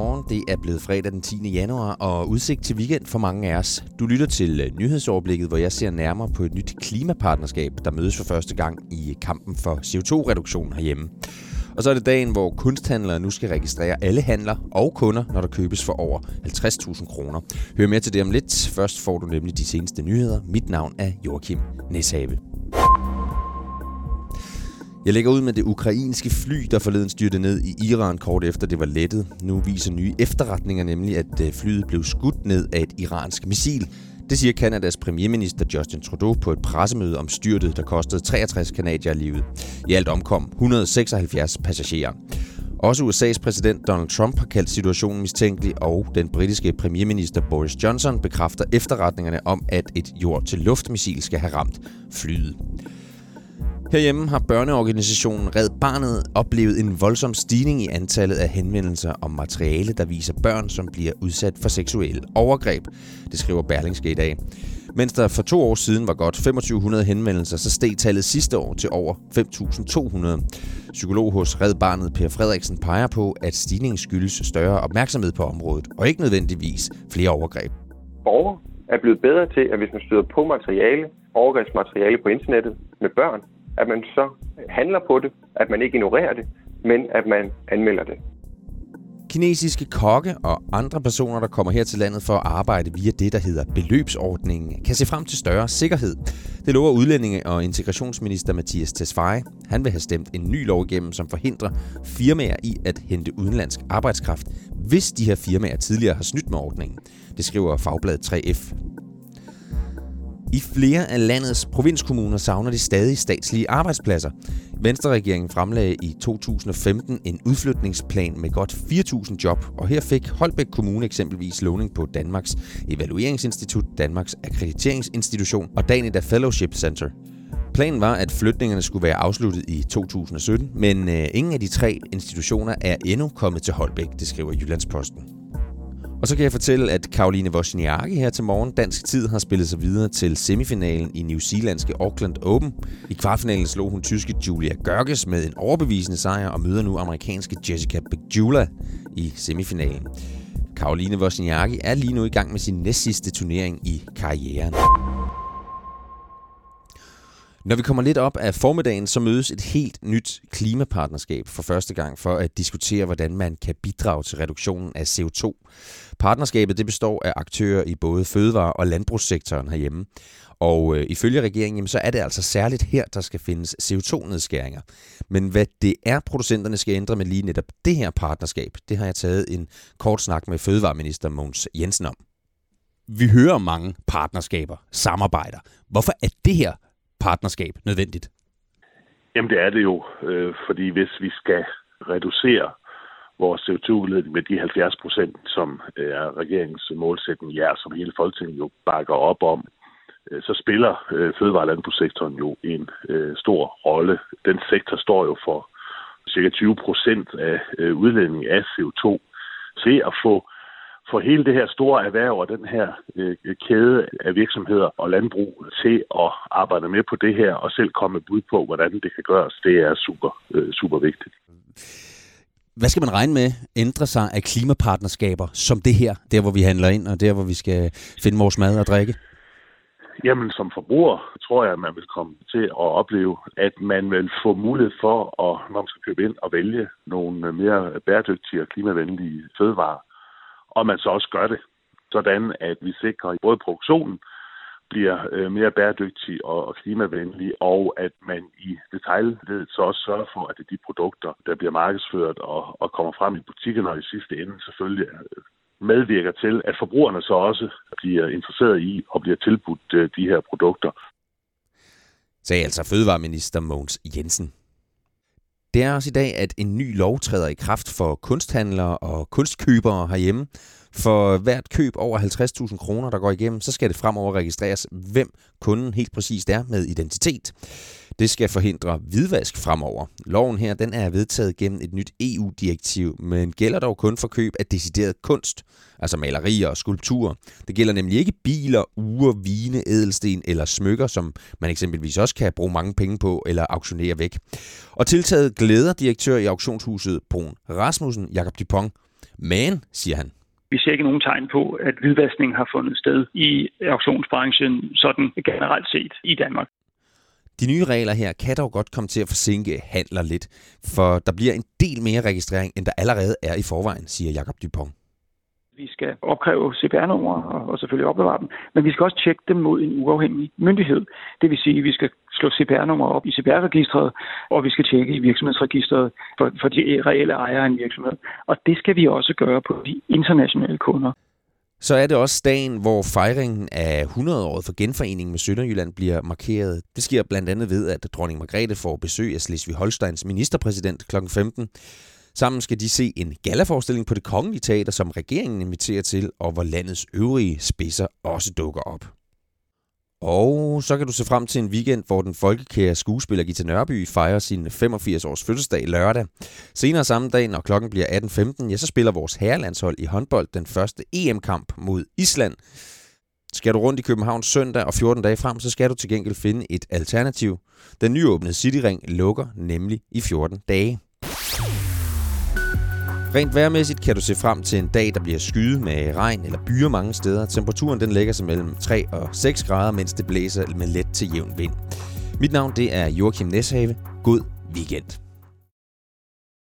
Godmorgen. Det er blevet fredag den 10. januar og udsigt til weekend for mange af os. Du lytter til øh, nyhedsoverblikket, hvor jeg ser nærmere på et nyt klimapartnerskab, der mødes for første gang i kampen for CO2-reduktion herhjemme. Og så er det dagen, hvor kunsthandlere nu skal registrere alle handler og kunder, når der købes for over 50.000 kroner. Hør mere til det om lidt. Først får du nemlig de seneste nyheder. Mit navn er Joachim Neshave. Jeg lægger ud med det ukrainske fly, der forleden styrte ned i Iran kort efter det var lettet. Nu viser nye efterretninger nemlig, at øh, flyet blev skudt ned af et iransk missil. Det siger Kanadas premierminister Justin Trudeau på et pressemøde om styrtet, der kostede 63 kanadier livet. I alt omkom 176 passagerer. Også USA's præsident Donald Trump har kaldt situationen mistænkelig, og den britiske premierminister Boris Johnson bekræfter efterretningerne om, at et jord-til-luftmissil skal have ramt flyet. Herhjemme har børneorganisationen Red Barnet oplevet en voldsom stigning i antallet af henvendelser om materiale, der viser børn, som bliver udsat for seksuelle overgreb. Det skriver Berlingske i dag. Mens der for to år siden var godt 2500 henvendelser, så steg tallet sidste år til over 5.200. Psykolog hos Red Barnet Per Frederiksen peger på, at stigningen skyldes større opmærksomhed på området, og ikke nødvendigvis flere overgreb. Borgere er blevet bedre til, at hvis man støder på materiale, overgrebsmateriale på internettet med børn, at man så handler på det, at man ikke ignorerer det, men at man anmelder det. Kinesiske kokke og andre personer, der kommer her til landet for at arbejde via det, der hedder beløbsordningen, kan se frem til større sikkerhed. Det lover udlændinge- og integrationsminister Mathias Tesfaye. Han vil have stemt en ny lov igennem, som forhindrer firmaer i at hente udenlandsk arbejdskraft, hvis de her firmaer tidligere har snydt med ordningen. Det skriver Fagbladet 3F. I flere af landets provinskommuner savner de stadig statslige arbejdspladser. Venstre-regeringen fremlagde i 2015 en udflytningsplan med godt 4.000 job, og her fik Holbæk Kommune eksempelvis lovning på Danmarks Evalueringsinstitut, Danmarks Akkrediteringsinstitution og Danida Fellowship Center. Planen var, at flytningerne skulle være afsluttet i 2017, men øh, ingen af de tre institutioner er endnu kommet til Holbæk, det skriver Jyllandsposten. Og så kan jeg fortælle, at Karoline Wozniacki her til morgen dansk tid har spillet sig videre til semifinalen i New Zealandske Auckland Open. I kvartfinalen slog hun tyske Julia Görges med en overbevisende sejr og møder nu amerikanske Jessica Pegula i semifinalen. Karoline Wozniacki er lige nu i gang med sin næstsidste turnering i karrieren. Når vi kommer lidt op af formiddagen, så mødes et helt nyt klimapartnerskab for første gang for at diskutere, hvordan man kan bidrage til reduktionen af CO2. Partnerskabet det består af aktører i både fødevare- og landbrugssektoren herhjemme. Og øh, ifølge regeringen, jamen, så er det altså særligt her, der skal findes CO2-nedskæringer. Men hvad det er, producenterne skal ændre med lige netop det her partnerskab, det har jeg taget en kort snak med fødevareminister Mogens Jensen om. Vi hører mange partnerskaber, samarbejder. Hvorfor er det her partnerskab nødvendigt? Jamen det er det jo, øh, fordi hvis vi skal reducere vores CO2-udledning med de 70 procent, som øh, er regeringens målsætning, ja, som hele Folketinget jo bakker op om, øh, så spiller øh, fødevare- og landbrugssektoren jo en øh, stor rolle. Den sektor står jo for cirka 20 procent af øh, udledningen af CO2 til at få få hele det her store erhverv og den her øh, kæde af virksomheder og landbrug til at arbejde med på det her og selv komme med bud på, hvordan det kan gøres, det er super, øh, super vigtigt. Hvad skal man regne med ændre sig af klimapartnerskaber som det her, der hvor vi handler ind og der hvor vi skal finde vores mad og drikke? Jamen, som forbruger tror jeg, at man vil komme til at opleve, at man vil få mulighed for, at, når man skal købe ind og vælge nogle mere bæredygtige og klimavenlige fødevarer, og man så også gør det, sådan at vi sikrer, at både produktionen bliver øh, mere bæredygtig og, klimavenlig, og at man i detaljledet så også sørger for, at det er de produkter, der bliver markedsført og, og kommer frem i butikkerne, og i sidste ende selvfølgelig øh, medvirker til, at forbrugerne så også bliver interesseret i og bliver tilbudt øh, de her produkter. Sagde altså Fødevareminister Mogens Jensen. Det er også i dag, at en ny lov træder i kraft for kunsthandlere og kunstkøbere herhjemme. For hvert køb over 50.000 kroner, der går igennem, så skal det fremover registreres, hvem kunden helt præcist er med identitet. Det skal forhindre hvidvask fremover. Loven her den er vedtaget gennem et nyt EU-direktiv, men gælder dog kun for køb af decideret kunst, altså malerier og skulpturer. Det gælder nemlig ikke biler, ure, vine, edelsten eller smykker, som man eksempelvis også kan bruge mange penge på eller auktionere væk. Og tiltaget glæder direktør i auktionshuset Brun Rasmussen, Jakob Dupont, Men, siger han, vi ser ikke nogen tegn på, at hvidvaskning har fundet sted i auktionsbranchen sådan generelt set i Danmark. De nye regler her kan dog godt komme til at forsinke handler lidt, for der bliver en del mere registrering, end der allerede er i forvejen, siger Jakob Dupont. Vi skal opkræve CPR-numre og selvfølgelig opbevare dem, men vi skal også tjekke dem mod en uafhængig myndighed. Det vil sige, at vi skal slå CPR-numre op i CPR-registret, og vi skal tjekke i virksomhedsregistret for, for de reelle ejere af en virksomhed. Og det skal vi også gøre på de internationale kunder. Så er det også dagen, hvor fejringen af 100-året for genforeningen med Sønderjylland bliver markeret. Det sker blandt andet ved, at dronning Margrethe får besøg af Slesvig-Holsteins ministerpræsident kl. 15. Sammen skal de se en galaforestilling på det kongelige teater, som regeringen inviterer til, og hvor landets øvrige spidser også dukker op. Og så kan du se frem til en weekend, hvor den folkekære skuespiller Gita Nørby fejrer sin 85-års fødselsdag lørdag. Senere samme dag, når klokken bliver 18.15, ja, så spiller vores herrelandshold i håndbold den første EM-kamp mod Island. Skal du rundt i København søndag og 14 dage frem, så skal du til gengæld finde et alternativ. Den nyåbnede Cityring lukker nemlig i 14 dage. Rent vejrmæssigt kan du se frem til en dag, der bliver skyet med regn eller byer mange steder. Temperaturen den lægger sig mellem 3 og 6 grader, mens det blæser med let til jævn vind. Mit navn det er Joachim Neshave. God weekend.